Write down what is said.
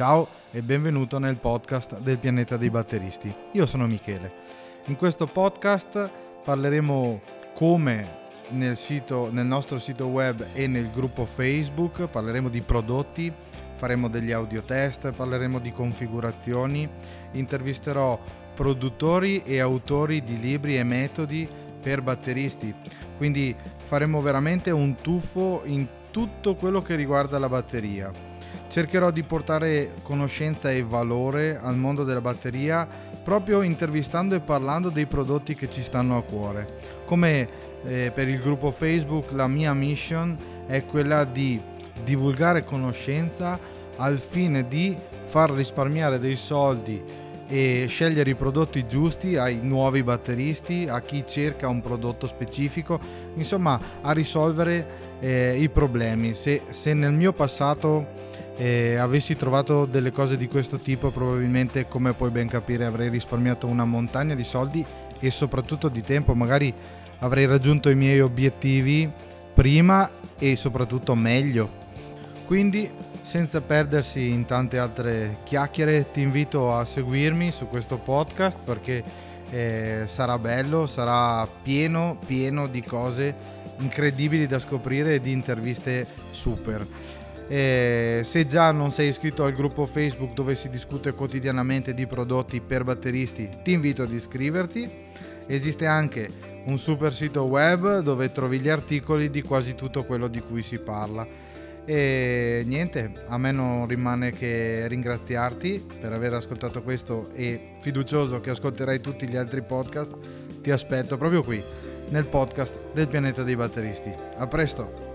Ciao e benvenuto nel podcast del pianeta dei batteristi. Io sono Michele. In questo podcast parleremo come nel, sito, nel nostro sito web e nel gruppo Facebook, parleremo di prodotti, faremo degli audio test, parleremo di configurazioni, intervisterò produttori e autori di libri e metodi per batteristi. Quindi faremo veramente un tuffo in tutto quello che riguarda la batteria. Cercherò di portare conoscenza e valore al mondo della batteria proprio intervistando e parlando dei prodotti che ci stanno a cuore. Come eh, per il gruppo Facebook la mia mission è quella di divulgare conoscenza al fine di far risparmiare dei soldi e scegliere i prodotti giusti ai nuovi batteristi, a chi cerca un prodotto specifico, insomma a risolvere eh, i problemi. Se, se, nel mio passato eh, avessi trovato delle cose di questo tipo probabilmente come puoi ben capire avrei risparmiato una montagna di soldi e soprattutto di tempo, magari avrei raggiunto i miei obiettivi prima e soprattutto meglio. Quindi senza perdersi in tante altre chiacchiere, ti invito a seguirmi su questo podcast perché eh, sarà bello, sarà pieno, pieno di cose incredibili da scoprire e di interviste super. Eh, se già non sei iscritto al gruppo Facebook dove si discute quotidianamente di prodotti per batteristi, ti invito ad iscriverti. Esiste anche un super sito web dove trovi gli articoli di quasi tutto quello di cui si parla e niente, a me non rimane che ringraziarti per aver ascoltato questo e fiducioso che ascolterai tutti gli altri podcast. Ti aspetto proprio qui, nel podcast del pianeta dei batteristi. A presto!